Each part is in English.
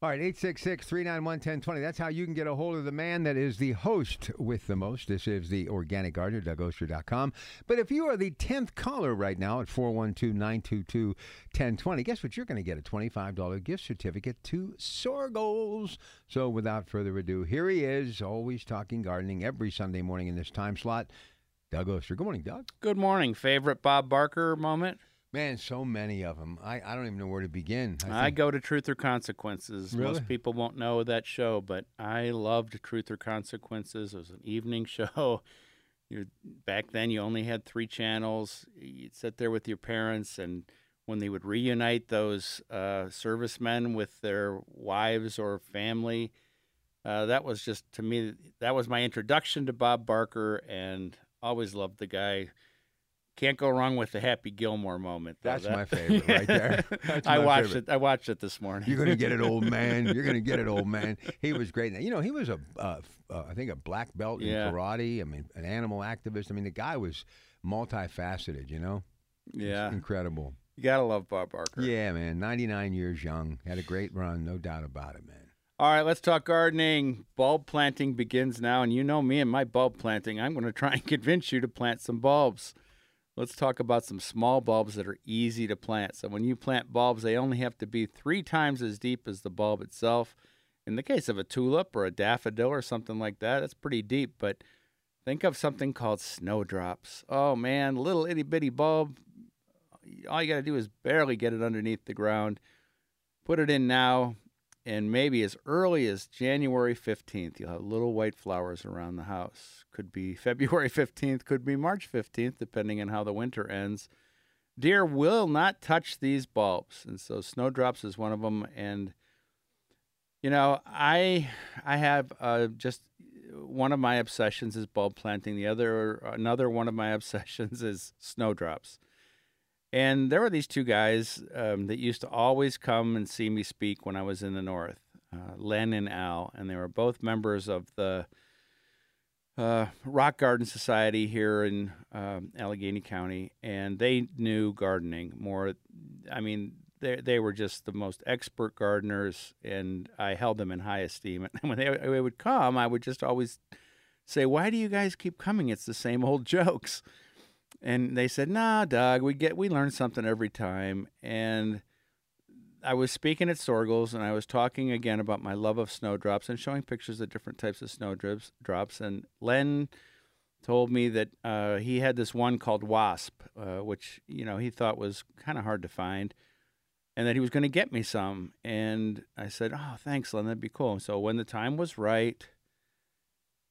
All right, 866 391 1020. That's how you can get a hold of the man that is the host with the most. This is the Organic Gardener, DougOster.com. But if you are the 10th caller right now at 412 922 1020, guess what? You're going to get a $25 gift certificate to Soergel's. So without further ado, here he is, always talking gardening every Sunday morning in this time slot. Doug Oster. Good morning, Doug. Good morning. Favorite Bob Barker moment? Man, so many of them. I, I don't even know where to begin. I, think- go to Truth or Consequences. Really? Most people won't know that show, but I loved Truth or Consequences. It was an evening show. You back then you only had three channels. You'd sit there with your parents, and when they would reunite those uh, servicemen with their wives or family, uh, that was just to me that was my introduction to Bob Barker, and always loved the guy. Can't go wrong with the Happy Gilmore moment. though. That's That- my favorite right there. I watched favorite. it. I watched it this morning. You're gonna get it, old man. You're gonna get it, old man. He was great. You know, he was a, uh, uh, I think, a black belt in Yeah. karate. I mean, an animal activist. I mean, the guy was multifaceted. You know, yeah, incredible. you gotta love Bob Barker. Yeah, man. 99 years young. Had a great run, no doubt about it, man. All right, let's talk gardening. Bulb planting begins now, and you know me and my bulb planting. I'm going to try and convince you to plant some bulbs. Let's talk about some small bulbs that are easy to plant. So when you plant bulbs, they only have to be three times as deep as the bulb itself. In the case of a tulip or a daffodil or something like that, that's pretty deep. But think of something called snowdrops. Oh man, little itty bitty bulb. All you got to do is barely get it underneath the ground. Put it in now, and maybe as early as January 15th, you'll have little white flowers around the house. Could be February 15th, could be March 15th, depending on how the winter ends. Deer will not touch these bulbs, and so snowdrops is one of them. And you know, I I have uh, just one of my obsessions is bulb planting. The other another one of my obsessions is snowdrops. And there were these two guys um, that used to always come and see me speak when I was in the north, uh, Len and Al, and they were both members of the uh, Rock Garden Society here in um, Allegheny County, and they knew gardening more. I mean, they they were just the most expert gardeners, and I held them in high esteem. And when they, they would come, I would just always say, "Why do you guys keep coming? It's the same old jokes." And they said, "Nah, Doug, we get we learn something every time." And I was speaking at Soergel's, and I was talking again about my love of snowdrops and showing pictures of different types of snowdrops. Drops, and Len told me that uh, he had this one called Wasp, uh, which you know he thought was kind of hard to find, and that he was going to get me some. And I said, "Oh, thanks, Len. That'd be cool." So when the time was right,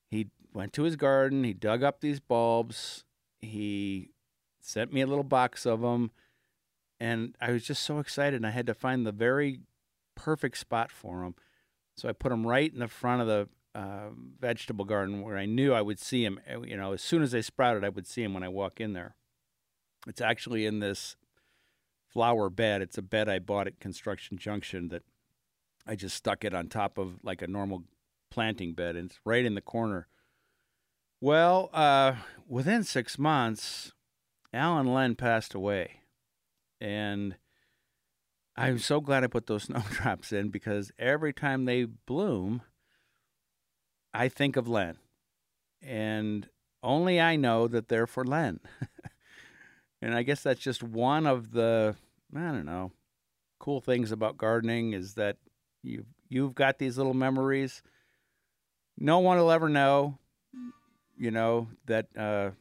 he went to his garden. He dug up these bulbs. He sent me a little box of them, and I was just so excited. And I had to find the very perfect spot for them. So I put them right in the front of the uh, vegetable garden where I knew I would see them. You know, as soon as they sprouted, I would see them when I walk in there. It's actually in this flower bed. It's a bed I bought at Construction Junction that I just stuck it on top of like a normal planting bed, and it's right in the corner. Well, uh, within six months, Al and Len passed away, and I'm so glad I put those snowdrops in because every time they bloom, I think of Len, and only I know that they're for Len. and I guess that's just one of the I don't know cool things about gardening is that you you've got these little memories. No one will ever know, you know that uh,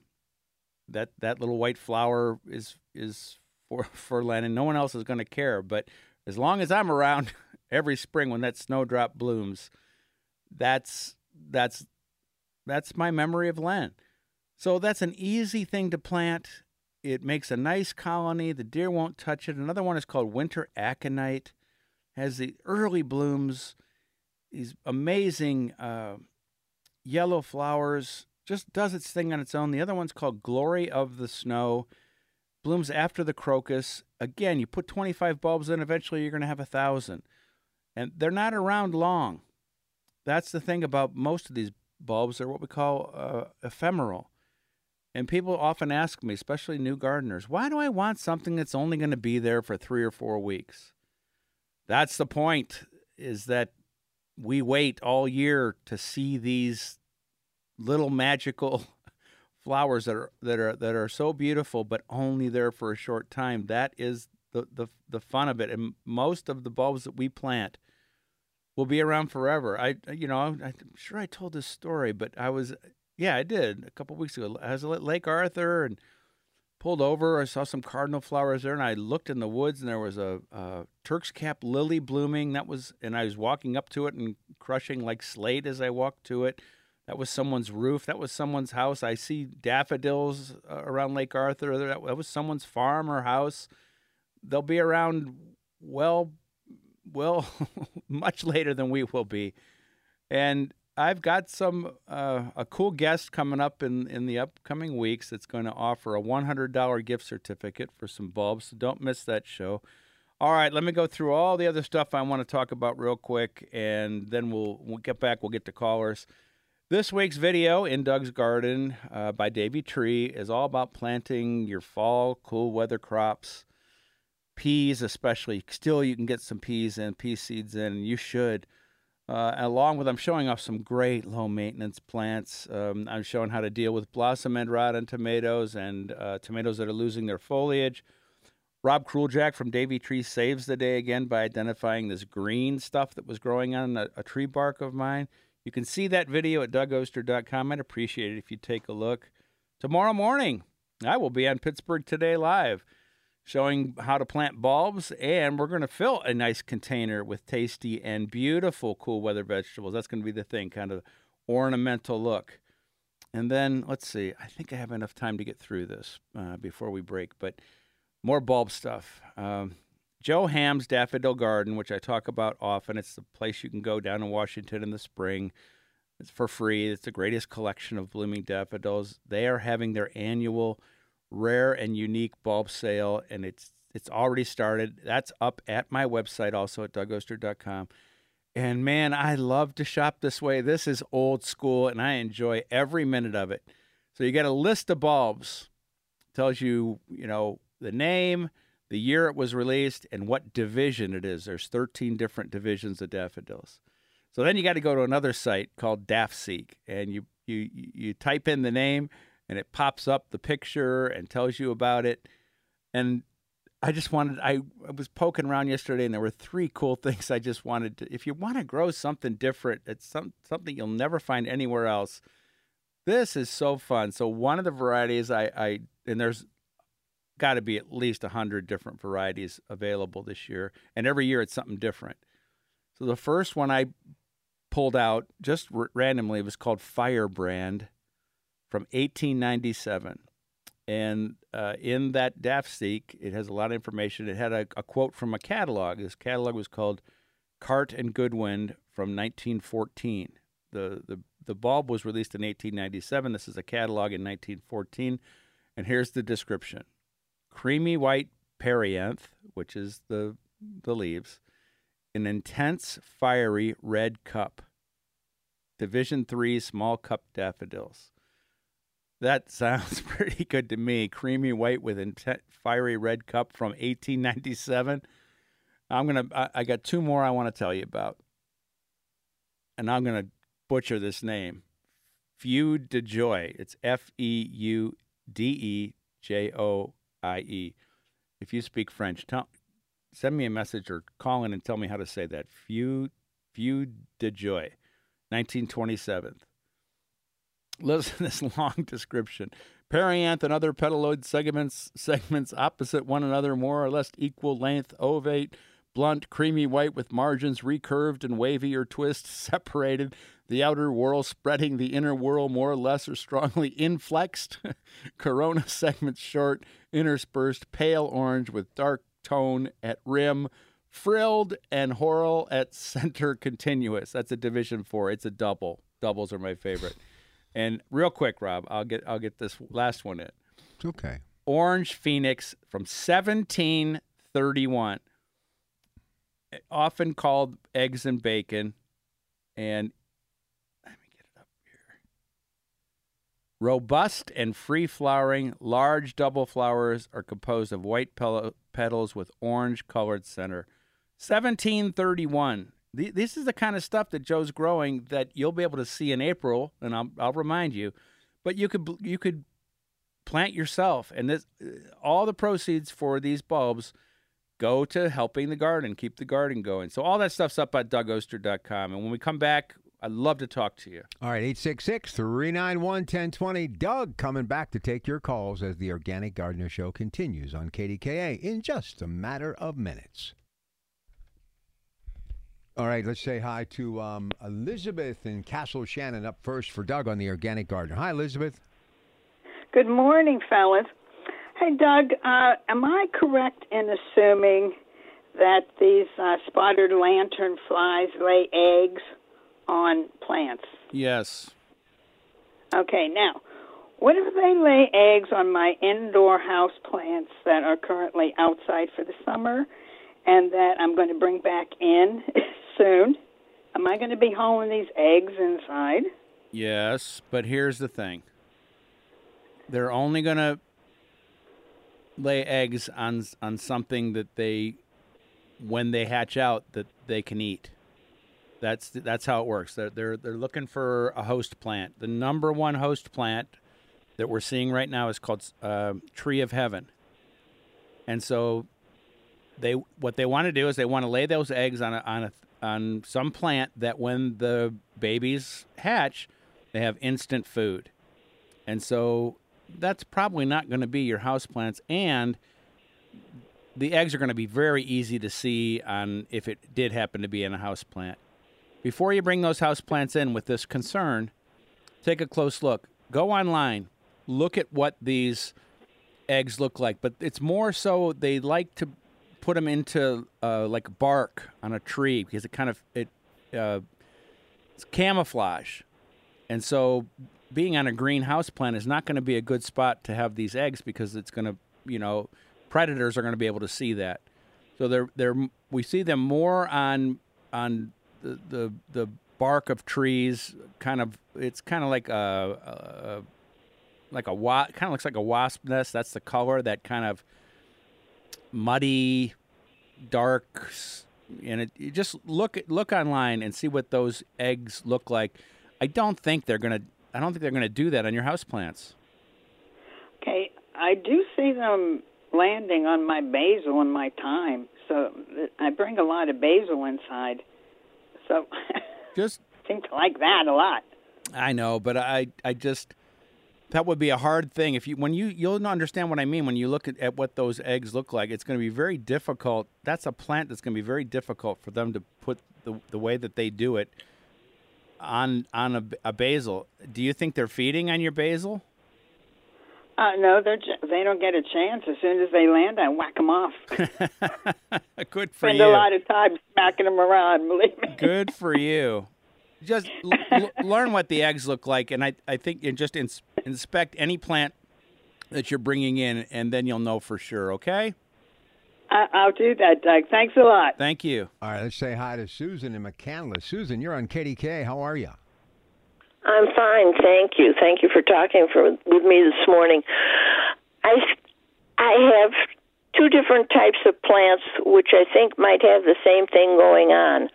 that that little white flower is is for for Len, and no one else is going to care. But as long as I'm around every spring when that snowdrop blooms, that's that's that's my memory of Len. So that's an easy thing to plant. It makes a nice colony. The deer won't touch it. Another one is called winter aconite. Has the early blooms, these amazing uh, yellow flowers. Just does its thing on its own. The other one's called Glory of the Snow. Blooms after the crocus. Again, you put 25 bulbs in, eventually you're going to have a thousand. And they're not around long. That's the thing about most of these bulbs. They're what we call uh, ephemeral. And people often ask me, especially new gardeners, why do I want something that's only going to be there for three or four weeks? That's the point. is that we wait all year to see these little magical flowers that are that are that are so beautiful, but only there for a short time. That is the the the fun of it. And most of the bulbs that we plant will be around forever. I you know I'm sure I told this story, but I was yeah I did a couple weeks ago. I was at Lake Arthur and pulled over. I saw some cardinal flowers there, and I looked in the woods, and there was a, a, Turk's cap lily blooming. That was, and I was walking up to it and crushing like slate as I walked to it. That was someone's roof. That was someone's house. I see daffodils uh, around Lake Arthur. That, that was someone's farm or house. They'll be around well, well, much later than we will be. And I've got some uh, a cool guest coming up in in the upcoming weeks that's going to offer a $100 gift certificate for some bulbs. So don't miss that show. All right, let me go through all the other stuff I want to talk about real quick, and then we'll we'll get back. We'll get to callers. This week's video in Doug's Garden uh, by Davey Tree is all about planting your fall cool weather crops, peas especially. Still, you can get some peas and pea seeds in, and you should. Uh, along with, I'm showing off some great low maintenance plants. Um, I'm showing how to deal with blossom end rot on tomatoes and uh, tomatoes that are losing their foliage. Rob Kruljack from Davey Tree saves the day again by identifying this green stuff that was growing on a, a tree bark of mine. You can see that video at dougoster.com. I'd appreciate it if you take a look. Tomorrow morning, I will be on Pittsburgh Today Live showing how to plant bulbs, and we're going to fill a nice container with tasty and beautiful cool weather vegetables. That's going to be the thing, kind of ornamental look. And then let's see, I think I have enough time to get through this uh, before we break, but more bulb stuff. Um, Joe Ham's Daffodil Garden, which I talk about often. It's the place you can go down in Washington in the spring. It's for free. It's the greatest collection of blooming daffodils. They are having their annual rare and unique bulb sale, and it's it's already started. That's up at my website, also at dougoster.com. And man, I love to shop this way. This is old school, and I enjoy every minute of it. So you get a list of bulbs, tells you you know the name the year it was released, and what division it is. There's 13 different divisions of daffodils. So then you got to go to another site called DaffSeek, and you you you type in the name, and it pops up the picture and tells you about it. And I just wanted I, I was poking around yesterday, and there were three cool things I just wanted to. If you want to grow something different, it's some something you'll never find anywhere else. This is so fun. So one of the varieties I, I and there's got to be at least 100 different varieties available this year. And every year it's something different. So the first one I pulled out just r- randomly was called Firebrand from 1897. And uh, in that DaffSeek, it has a lot of information. It had a, a quote from a catalog. This catalog was called Cart and Goodwind from 1914. The, the, the bulb was released in 1897. This is a catalog in 1914. And here's the description creamy white perianth, which is the the leaves, an intense fiery red cup. Division 3 small cup daffodils. That sounds pretty good to me. Creamy white with intense fiery red cup from 1897. I'm going to I got two more I want to tell you about. And I'm going to butcher this name. Feu de Joie. It's F E U D E J O I.e., if you speak French, tell, send me a message or call in and tell me how to say that. Feu, Feu de Joie, 1927. Listen to this long description. Perianth and other petaloid segments segments opposite one another, more or less equal length, ovate, blunt, creamy white with margins recurved and wavy or twist, separated, the outer whorl spreading, the inner whorl more or less or strongly inflexed, corona segments short, interspersed, pale orange with dark tone at rim, frilled and whorl at center continuous. That's a division four. It's a double. Doubles are my favorite. And real quick, Rob, I'll get I'll get this last one in. It's okay. Orange Phoenix from 1731, often called eggs and bacon, and Robust and free flowering, large double flowers are composed of white petals with orange colored center. 1731. The- This is the kind of stuff that Joe's growing that you'll be able to see in April, and I'll, I'll remind you. But you could you could plant yourself, and this all the proceeds for these bulbs go to helping the garden, keep the garden going. So all that stuff's up at DougOster.com. And when we come back, I'd love to talk to you. All right, 866 391 1020. Doug coming back to take your calls as the Organic Gardener Show continues on KDKA in just a matter of minutes. All right, let's say hi to um, Elizabeth in Castle Shannon up first for Doug on the Organic Gardener. Hi, Elizabeth. Good morning, fellas. Hey, Doug, uh, am I correct in assuming that these uh, spotted lantern flies lay eggs on plants? Yes. Okay, now, what if they lay eggs on my indoor house plants that are currently outside for the summer and that I'm going to bring back in soon? Am I going to be hauling these eggs inside? Yes, but here's the thing. They're only going to lay eggs on on something that they when they hatch out that they can eat. That's that's how it works. They're they're they're looking for a host plant. The number one host plant that we're seeing right now is called uh, Tree of Heaven, and so they what they want to do is they want to lay those eggs on a, on a on some plant that when the babies hatch, they have instant food, and so that's probably not going to be your house plants and the eggs are going to be very easy to see on if it did happen to be in a house plant. Before you bring those house plants in with this concern, take a close look. Go online, look at what these eggs look like. But it's more so they like to put them into uh, like bark on a tree because it kind of it uh, it's camouflage, and so being on a greenhouse plant is not going to be a good spot to have these eggs because it's going to you know predators are going to be able to see that. So they're they're we see them more on on the the, bark of trees. Kind of it's kind of like a, a like a wa- kind of looks like a wasp nest. That's the color. That kind of muddy, dark, and it you just look look online and see what those eggs look like. I don't think they're gonna. I don't think they're gonna do that on your house plants Okay, I do see them landing on my basil and my thyme. So uh, I bring a lot of basil inside. So Just seem to like that a lot. I know, but I I just that would be a hard thing if you when you you'll understand what I mean when you look at, at what those eggs look like. It's going to be very difficult. That's a plant that's going to be very difficult for them to put the the way that they do it on on a, a basil. Do you think they're feeding on your basil? Uh, no, they're j- they don't get a chance. As soon as they land, I whack them off. Good for Spend you. a lot of time smacking them around. Believe me. Good for you. Just l- l- learn what the eggs look like, and I, I think and just ins- inspect any plant that you're bringing in, and then you'll know for sure. Okay? I- I'll do that, Doug. Thanks a lot. Thank you. All right, let's say hi to Susan in McCandless. Susan, you're on KDK. How are you? I'm fine, thank you. Thank you for talking for, with me this morning. I I have two different types of plants which I think might have the same thing going on.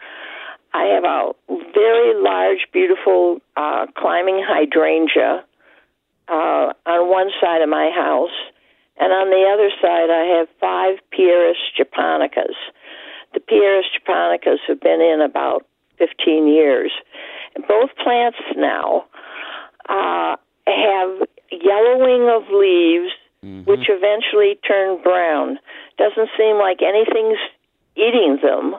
I have a very large, beautiful uh, climbing hydrangea uh, on one side of my house, and on the other side I have five Pieris japonicas. The Pieris japonicas have been in about 15 years. Both plants now uh, have yellowing of leaves, which eventually turn brown. Doesn't seem like anything's eating them.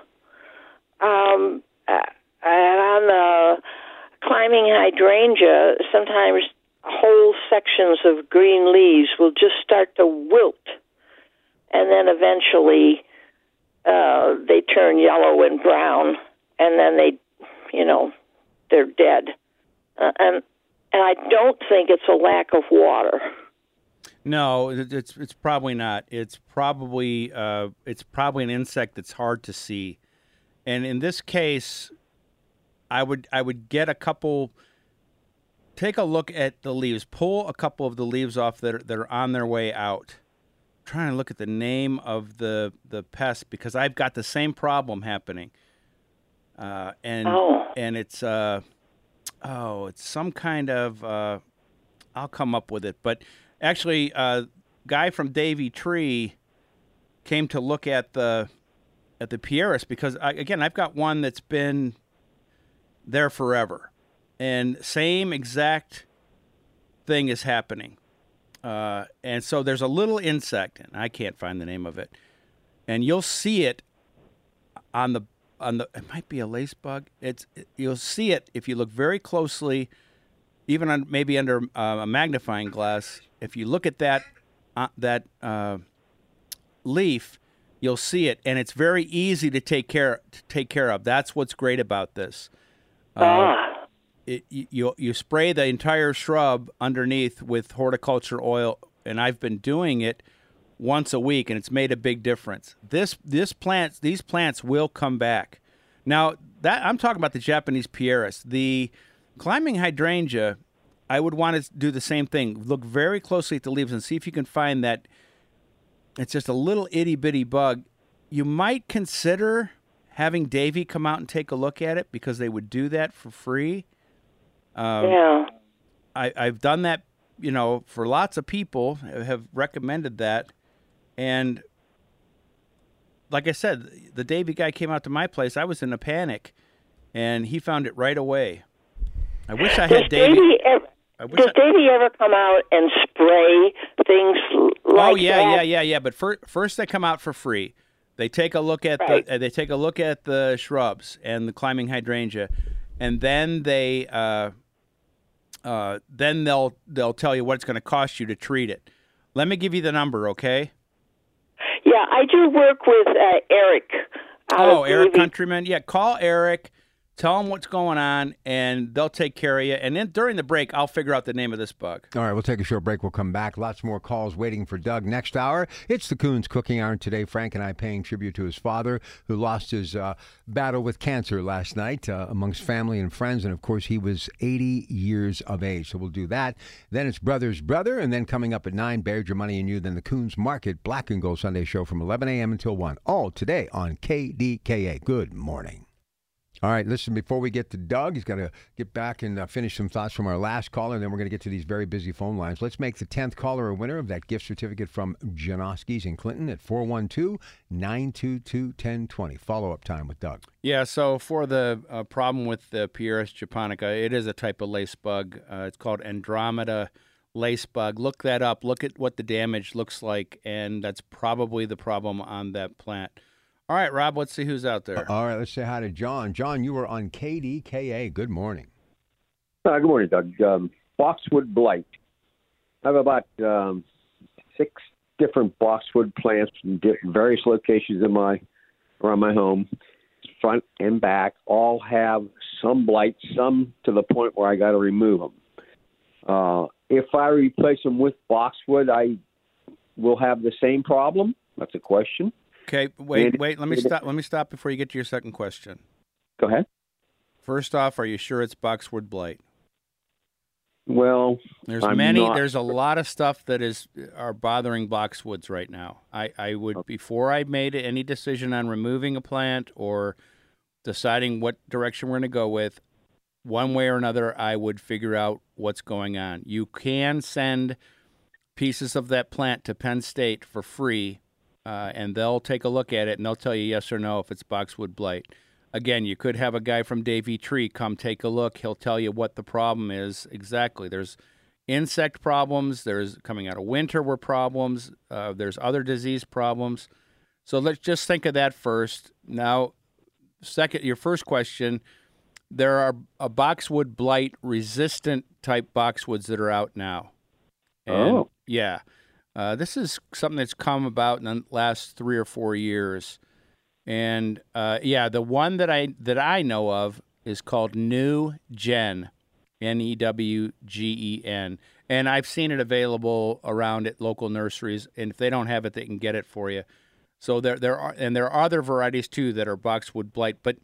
Um, uh, and on the climbing hydrangea, sometimes whole sections of green leaves will just start to wilt, and then eventually uh, they turn yellow and brown, and then they, you know, they're dead. Uh, and and I don't think it's a lack of water. No, it's it's probably not. It's probably uh, it's probably an insect that's hard to see, and in this case, I would I would get a couple. Take a look at the leaves. Pull a couple of the leaves off that are, that are on their way out. trying to look at the name of the the pest because I've got the same problem happening. Uh, and Oh. and it's uh, oh, it's some kind of uh, I'll come up with it, but actually, uh, guy from Davey Tree came to look at the at the Pieris because I, again, I've got one that's been there forever, and same exact thing is happening. Uh, and so there's a little insect, and I can't find the name of it, and you'll see it on the on the. It might be a lace bug. It's you'll see it if you look very closely, even on maybe under uh, a magnifying glass. If you look at that uh, that uh, leaf, you'll see it, and it's very easy to take care to take care of. That's what's great about this. Uh, ah. it, you- you you spray the entire shrub underneath with horticulture oil, and I've been doing it once a week, and it's made a big difference. This this plants these plants will come back. Now that I'm talking about the Japanese Pieris, the climbing hydrangea, I would want to do the same thing. Look very closely at the leaves and see if you can find that. It's just a little itty bitty bug. You might consider having Davey come out and take a look at it because they would do that for free. Um, yeah. I, I've done that, you know, for lots of people have recommended that. And like I said, the Davey guy came out to my place. I was in a panic, and he found it right away. I wish I Does had Davey. Davey ever, does I, Davey ever come out and spray things l- like oh yeah, that? yeah, yeah, yeah. But fir- first, they come out for free. They take a look at Right. the. Uh, they take a look at the shrubs and the climbing hydrangea, and then they. Uh, uh, then they'll they'll tell you what it's going to cost you to treat it. Let me give you the number, okay? Yeah, I do work with uh, Eric. Oh, Eric. Countryman. Yeah, call Eric. Tell them what's going on, and they'll take care of you. And then during the break, I'll figure out the name of this bug. All right, we'll take a short break. We'll come back. Lots more calls waiting for Doug next hour. It's the Kuhn's Cooking Iron today. Frank and I paying tribute to his father, who lost his uh, battle with cancer last night uh, amongst family and friends. And of course, he was 80 years of age. So we'll do that. Then it's Brother's Brother. And then coming up at 9, Buried Your Money and You. Then the Kuhn's Market Black and Gold Sunday show from 11 a.m. until 1. All today on KDKA. Good morning. All right, listen, before we get to Doug, he's got to get back and uh, finish some thoughts from our last caller, and then we're going to get to these very busy phone lines. Let's make the 10th caller a winner of that gift certificate from Janoski's in Clinton at 412 922 1020. Follow up time with Doug. Yeah, so for the uh, problem with the Pieris japonica, it is a type of lace bug. Uh, it's called Andromeda lace bug. Look that up. Look at what the damage looks like, and that's probably the problem on that plant. All right, Rob, let's see who's out there. All right, let's say hi to John. John, you were on KDKA. Good morning. Uh, good morning, Doug. Um, boxwood blight. I have about um, six different boxwood plants in di- various locations in my around my home, front and back. All have some blight, some to the point where I got to remove them. Uh, if I replace them with boxwood, I will have the same problem. That's a question. Okay, wait, wait. Let me stop. Let me stop before you get to your second question. Go ahead. First off, are you sure it's boxwood blight? Well, There's I'm many. not- There's a lot of stuff that is are bothering boxwoods right now. I I would before I made any decision on removing a plant or deciding what direction we're going to go with, one way or another, I would figure out what's going on. You can send pieces of that plant to Penn State for free, uh, and they'll take a look at it and they'll tell you yes or no if it's boxwood blight. Again, you could have a guy from Davey Tree come take a look. He'll tell you what the problem is exactly. There's insect problems. There's coming out of winter were problems. Uh, there's other disease problems. So let's just think of that first. Now, second, your first question. There are a boxwood blight resistant type boxwoods that are out now. And Oh. yeah, uh, this is something that's come about in the last three or four years. And uh, yeah, the one that I that I know of is called New Gen, N E W G E N, and I've seen it available around at local nurseries. And if they don't have it, they can get it for you. So there there are and there are other varieties too that are boxwood blight. But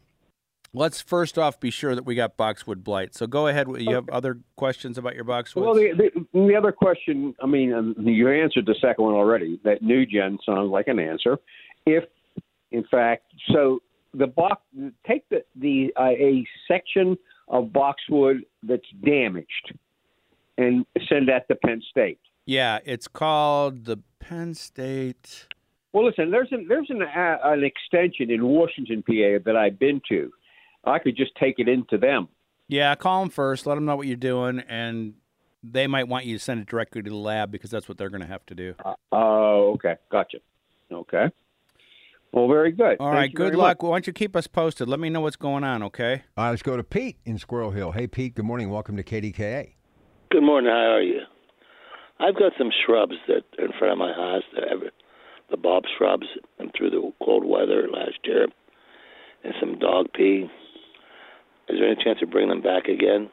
let's first off be sure that we got boxwood blight. So go ahead. You have other questions about your boxwood? Well, the, the, the other question, I mean, um, you answered the second one already. That new gen sounds like an answer. If, in fact, so the box. Take the the uh, a section of boxwood that's damaged, and send that to Penn State. Yeah, it's called the Penn State. Well, listen, there's an there's an uh, an extension in Washington, PA that I've been to. I could just take it into them. Yeah, call them first. Let them know what you're doing, and they might want you to send it directly to the lab because that's what they're going to have to do. Uh, Oh, okay, gotcha. Okay. Well, very good. All Thank right, good luck. much. Why don't you keep us posted? Let me know what's going on, okay? All right, let's go to Pete in Squirrel Hill. Hey, Pete. Good morning. Welcome to KDKA. Good morning. How are you? I've got some shrubs that are in front of my house. That have the bob shrubs and through the cold weather last year, and some dog pee. Is there any chance to bring them back again?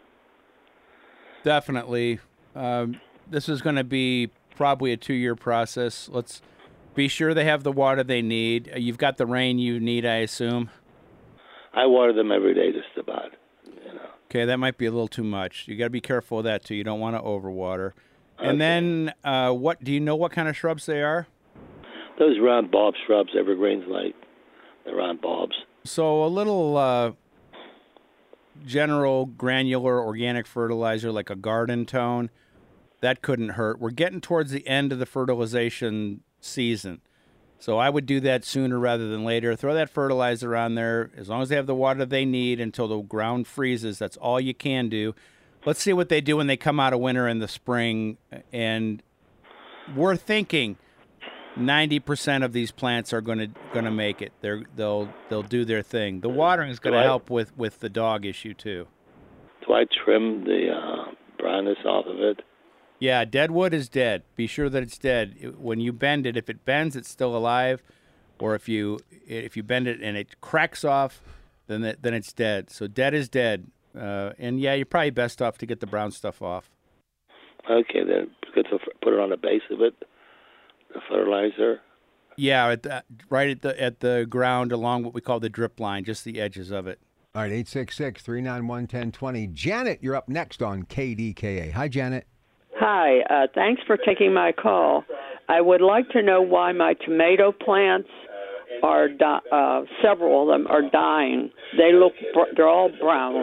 Definitely. Um, this is going to be probably a two-year process. Let's be sure they have the water they need. Uh, You've got the rain you need, I assume. I water them every day, just about. You know. Okay, that might be a little too much. You got to be careful of that too. You don't want to overwater. Okay. And then, uh, what do you know? What kind of shrubs they are? Those round bulb shrubs, evergreens, like the round bulbs. So a little uh, general granular organic fertilizer, like a garden tone, that couldn't hurt. We're getting towards the end of the fertilization season, so I would do that sooner rather than later. Throw that fertilizer on there as long as they have the water they need until the ground freezes. That's all you can do. Let's see what they do when they come out of winter in the spring, and we're thinking. Ninety percent of these plants are going to going to make it. They're they'll they'll do their thing. The watering is going to help with with the dog issue too. Do I trim the uh, brownness off of it? Yeah, dead wood is dead. Be sure that it's dead. When you bend it, if it bends, it's still alive, or if you if you bend it and it cracks off, then that, then it's dead. So dead is dead. Uh, and yeah, you're probably best off to get the brown stuff off. Okay, then good to put it on the base of it, the fertilizer. Yeah, at the, right at the at the ground along what we call the drip line, just the edges of it. All right, 866 391 1020. Janet, you're up next on KDKA. Hi, Janet. Hi, uh, thanks for taking my call. I would like to know why my tomato plants are di- uh, several of them are dying. They look br- they're all brown.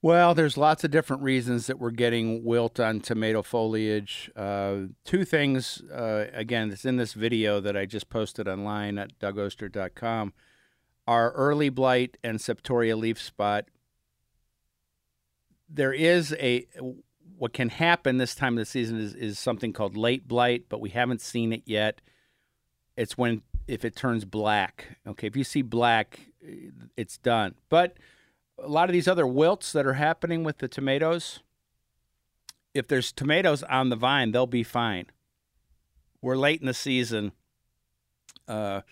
Well, there's lots of different reasons that we're getting wilt on tomato foliage. Uh, two things, uh, again, it's in this video that I just posted online at dougoster.com, are early blight and septoria leaf spot. There is a, what can happen this time of the season is, is something called late blight, but we haven't seen it yet. It's when, if it turns black. Okay, if you see black, it's done. But a lot of these other wilts that are happening with the tomatoes, if there's tomatoes on the vine, they'll be fine. We're late in the season. Uh,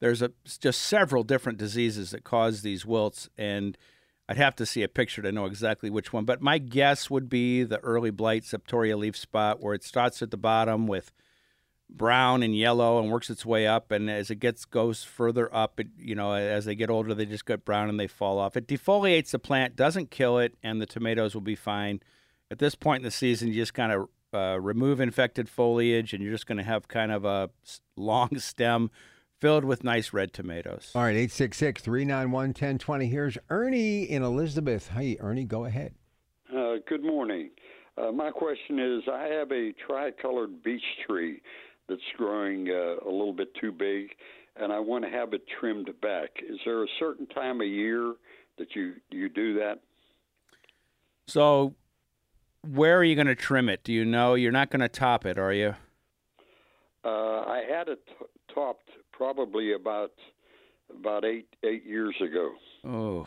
there's a, just several different diseases that cause these wilts, and I'd have to see a picture to know exactly which one. But my guess would be the early blight septoria leaf spot, where it starts at the bottom with brown and yellow and works its way up and as it gets goes further up it you know as they get older they just get brown and they fall off it defoliates the plant doesn't kill it and the tomatoes will be fine at this point in the season you just kind of uh, remove infected foliage and you're just going to have kind of a long stem filled with nice red tomatoes All right, 866 391 1020. Here's Ernie in Elizabeth. Hey, Ernie, go ahead. Uh, good morning. Uh, my question is I have a tricolored beech tree that's growing uh, a little bit too big, and I want to have it trimmed back. Is there a certain time of year that you, you do that? so where are you going to trim it do you know you're not going to top it are you Uh, I had it t- topped probably about about eight eight years ago. oh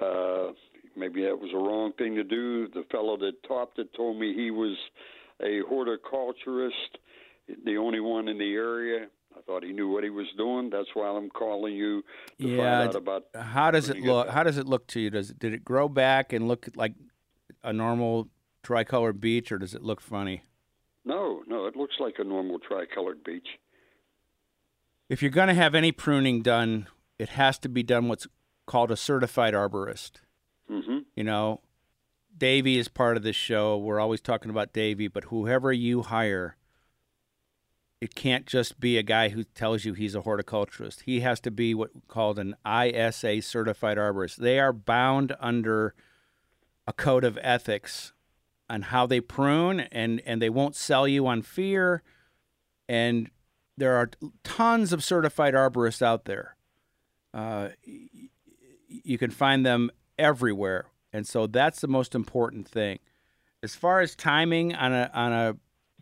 Uh, maybe that was a wrong thing to do. The fellow that topped it told me he was a horticulturist, the only one in the area. I thought he knew what he was doing. That's why I'm calling you to Yeah, find out about. How does it look? How does it look to you? Does it did it grow back and look like a normal tricolor beech, or does it look funny? No, no, it looks like a normal tricolored beech. If you're going to have any pruning done, it has to be done what's called a certified arborist. Mm-hmm. You know, Davey is part of this show. We're always talking about Davey, but whoever you hire, it can't just be a guy who tells you he's a horticulturist. He has to be what called an ISA certified arborist. They are bound under a code of ethics on how they prune and and they won't sell you on fear and there are tons of certified arborists out there. Uh, you can find them everywhere, and so that's the most important thing. As far as timing on a on a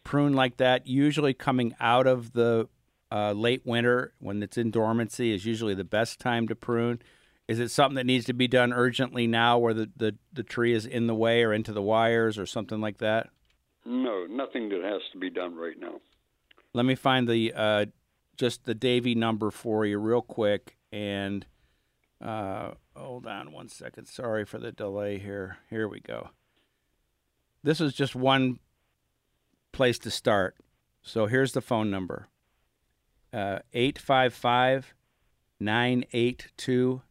prune like that, usually coming out of the uh, late winter when it's in dormancy is usually the best time to prune. Is it something that needs to be done urgently now, where the, the, the tree is in the way or into the wires or something like that? No, nothing that has to be done right now. Let me find the uh, just the Davey number for you real quick, and uh, hold on one second. Sorry for the delay here. Here we go. This is just one place to start. So here's the phone number uh, 855 982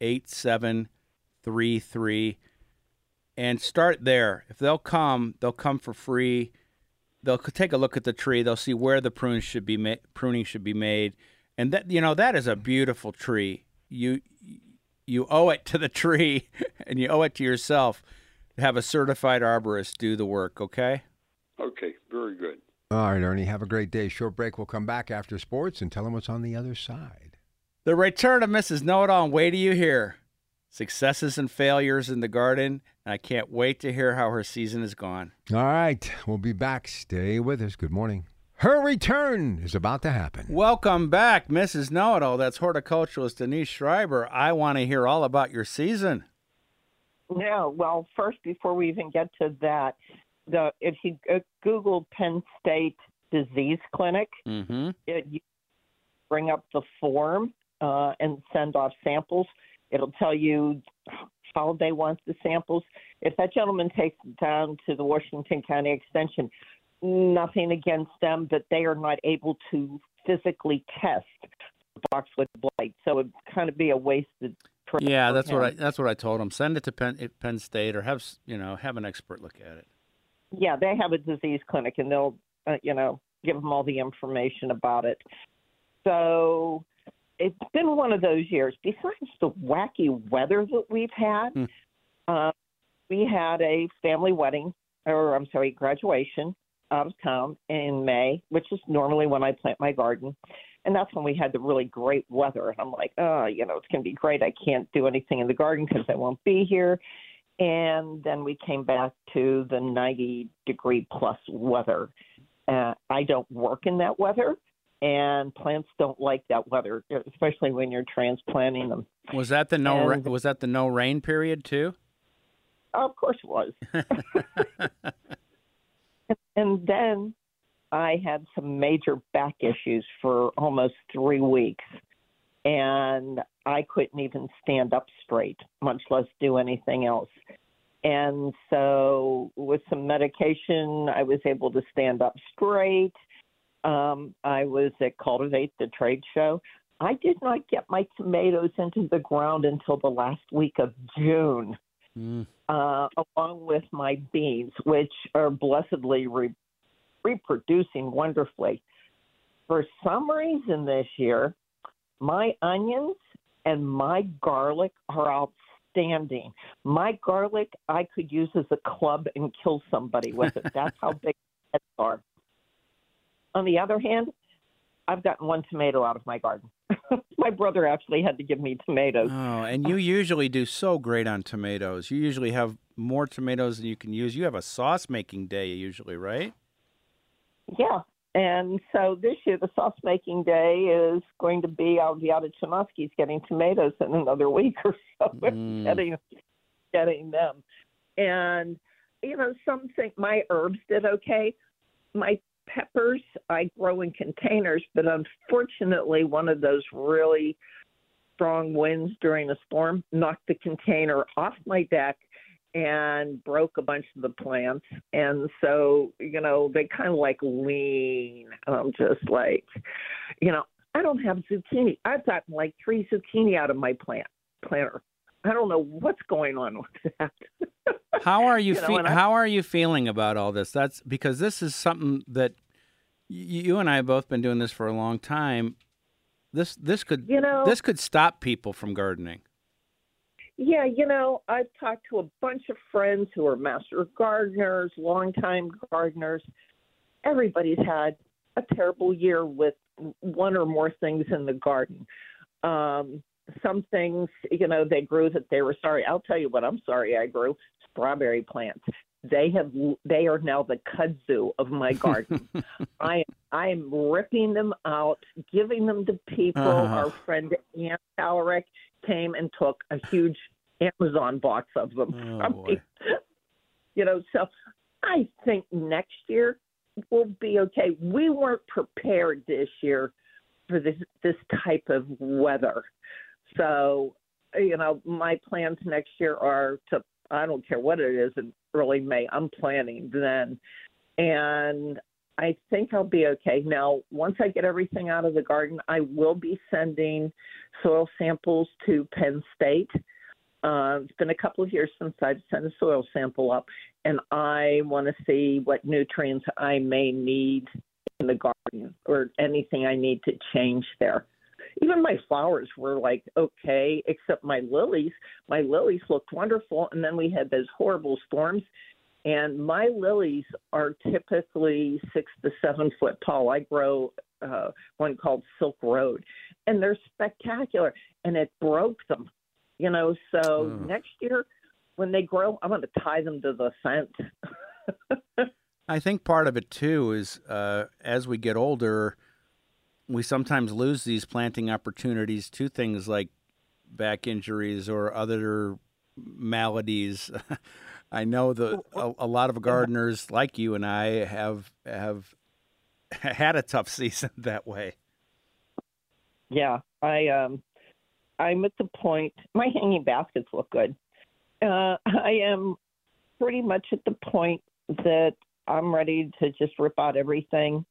8733. And start there. If they'll come, they'll come for free. They'll take a look at the tree. They'll see where the prunes should be ma- pruning should be made, and that you know that is a beautiful tree. You you owe it to the tree, and you owe it to yourself to have a certified arborist do the work. Okay. Okay, very good. All right, Ernie, have a great day. Short break. We'll come back after sports and tell them what's on the other side. The return of Mrs. Know It All, and wait till you hear successes and failures in the garden. And I can't wait to hear how her season has gone. All right, we'll be back. Stay with us. Good morning. Her return is about to happen. Welcome back, Mrs. Know It All. That's horticulturalist Denise Schreiber. I want to hear all about your season. Yeah, well, first, before we even get to that, the if you Google Penn State Disease Clinic, Mm-hmm. it, you bring up the form uh, and send off samples. It'll tell you how they want the samples. If that gentleman takes it down to the Washington County Extension, nothing against them, but they are not able to physically test the box boxwood blight, so it'd kind of be a wasted. Yeah, that's what I that's what I told him. Send it to Penn, Penn State or have you know have an expert look at it. Yeah, they have a disease clinic and they'll, uh, you know, give them all the information about it. So it's been one of those years. Besides the wacky weather that we've had, Hmm. uh, we had a family wedding, or I'm sorry, graduation out of town in May, which is normally when I plant my garden. And that's when we had the really great weather. And I'm like, oh, you know, it's going to be great. I can't do anything in the garden because I won't be here and then we came back to the 90 degree plus weather. Uh, I don't work in that weather, and plants don't like that weather, especially when you're transplanting them. Was that the no ra- was that the no rain period too? Of course, it was. and then I had some major back issues for almost three weeks, and I couldn't even stand up straight, much less do anything else. And so, with some medication, I was able to stand up straight. Um, I was at Cultivate, the trade show. I did not get my tomatoes into the ground until the last week of June Mm. uh, along with my beans, which are blessedly re- reproducing wonderfully. For some reason this year, my onions and my garlic are outstanding. My garlic, I could use as a club and kill somebody with it. That's how big they are. On the other hand, I've gotten one tomato out of my garden. my brother actually had to give me tomatoes. Oh, and you usually do so great on tomatoes. You usually have more tomatoes than you can use. You have a sauce making day usually, right? Yeah. And so this year, the sauce making day is going to be I'll be out at Janoski's getting tomatoes in another week or so, Mm. getting getting them. And you know, some think my herbs did okay. My peppers I grow in containers, but unfortunately, one of those really strong winds during a storm knocked the container off my deck and broke a bunch of the plants. And so, you know, they kind of like lean. I'm just like, you know, I don't have zucchini. I've gotten like three zucchini out of my plant planter. I don't know what's going on with that. How are you, You know, fe- how are you feeling about all this? That's because this is something that You and I have both been doing this for a long time. This this could You know- this could stop people from gardening. Yeah, you know, I've talked to a bunch of friends who are master gardeners, longtime gardeners. Everybody's had a terrible year with one or more things in the garden. Um, some things, you know, they grew that they were sorry. I'll tell you what I'm sorry I grew strawberry plants. They have they are now the kudzu of my garden. I I am ripping them out, giving them to people. Uh-huh. Our friend Ann Alaric came and took a huge Amazon box of them Oh, from boy. me. You know, so I think next year will be okay. We weren't prepared this year for this this type of weather. So, you know, my plans next year are to I don't care what it is in early May. I'm planning then. And I think I'll be okay. Now, once I get everything out of the garden, I will be sending soil samples to Penn State. Uh, it's been a couple of years since I've sent a soil sample up, and I want to see what nutrients I may need in the garden or anything I need to change there. Even my flowers were like okay, except my lilies. My lilies looked wonderful, and then we had those horrible storms. And my lilies are typically six to seven foot tall. I grow uh, one called Silk Road, and they're spectacular. And it broke them, you know. So Oh. next year, when they grow, I'm going to tie them to the fence. I think part of it too is uh, as we get older, we sometimes lose these planting opportunities to things like back injuries or other maladies. I know the a, a lot of gardeners like you and I have have had a tough season that way. Yeah, I um, I'm at the point. My hanging baskets look good. Uh, I am pretty much at the point that I'm ready to just rip out everything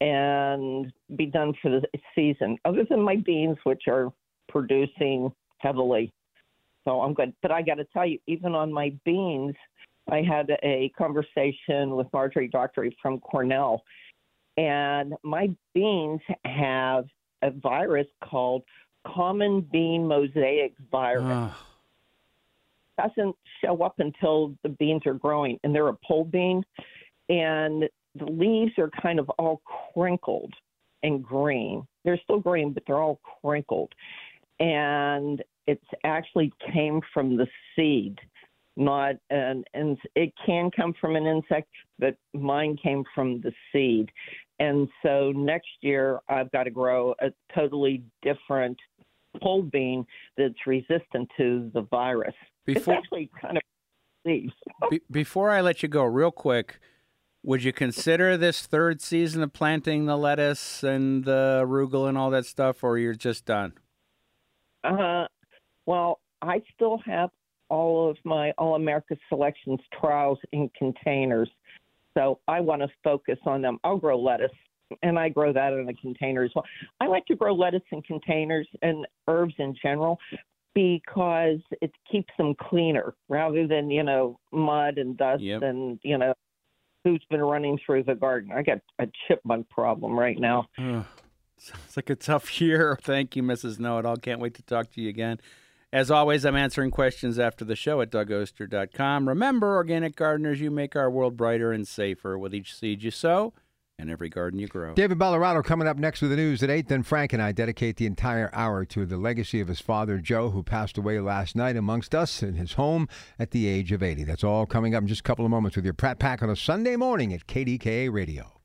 and be done for the season. Other than my beans, which are producing heavily, so I'm good. But I got to tell you, even on my beans, I had a conversation with Marjorie Dockery from Cornell, and my beans have a virus called common bean mosaic virus. Oh, Doesn't show up until the beans are growing, and they're a pole bean, and the leaves are kind of all crinkled and green. They're still green, but they're all crinkled, and it's actually came from the seed, not an and it can come from an insect, but mine came from the seed. And so next year I've got to grow a totally different pole bean that's resistant to the virus. Before- it's actually kind of. Be- before I let you go, real quick, would you consider this third season of planting the lettuce and the arugula and all that stuff, or you're just done? Uh, well, I still have all of my All America Selections trials in containers, so I want to focus on them. I'll grow lettuce, and I grow that in a container as well. I like to grow lettuce in containers and herbs in general because it keeps them cleaner rather than you know mud and dust Yep. and you know who's been running through the garden. I got a chipmunk problem right now. Ugh. Sounds like a tough year. Thank you, Mrs. Know It All. Can't wait to talk to you again. As always, I'm answering questions after the show at dougoster.com. Remember, organic gardeners, you make our world brighter and safer with each seed you sow and every garden you grow. David Ballarado coming up next with the news at 8. Then Frank and I dedicate the entire hour to the legacy of his father, Joe, who passed away last night amongst us in his home at the age of 80. That's all coming up in just a couple of moments with your Pratt Pack on a Sunday morning at KDKA Radio.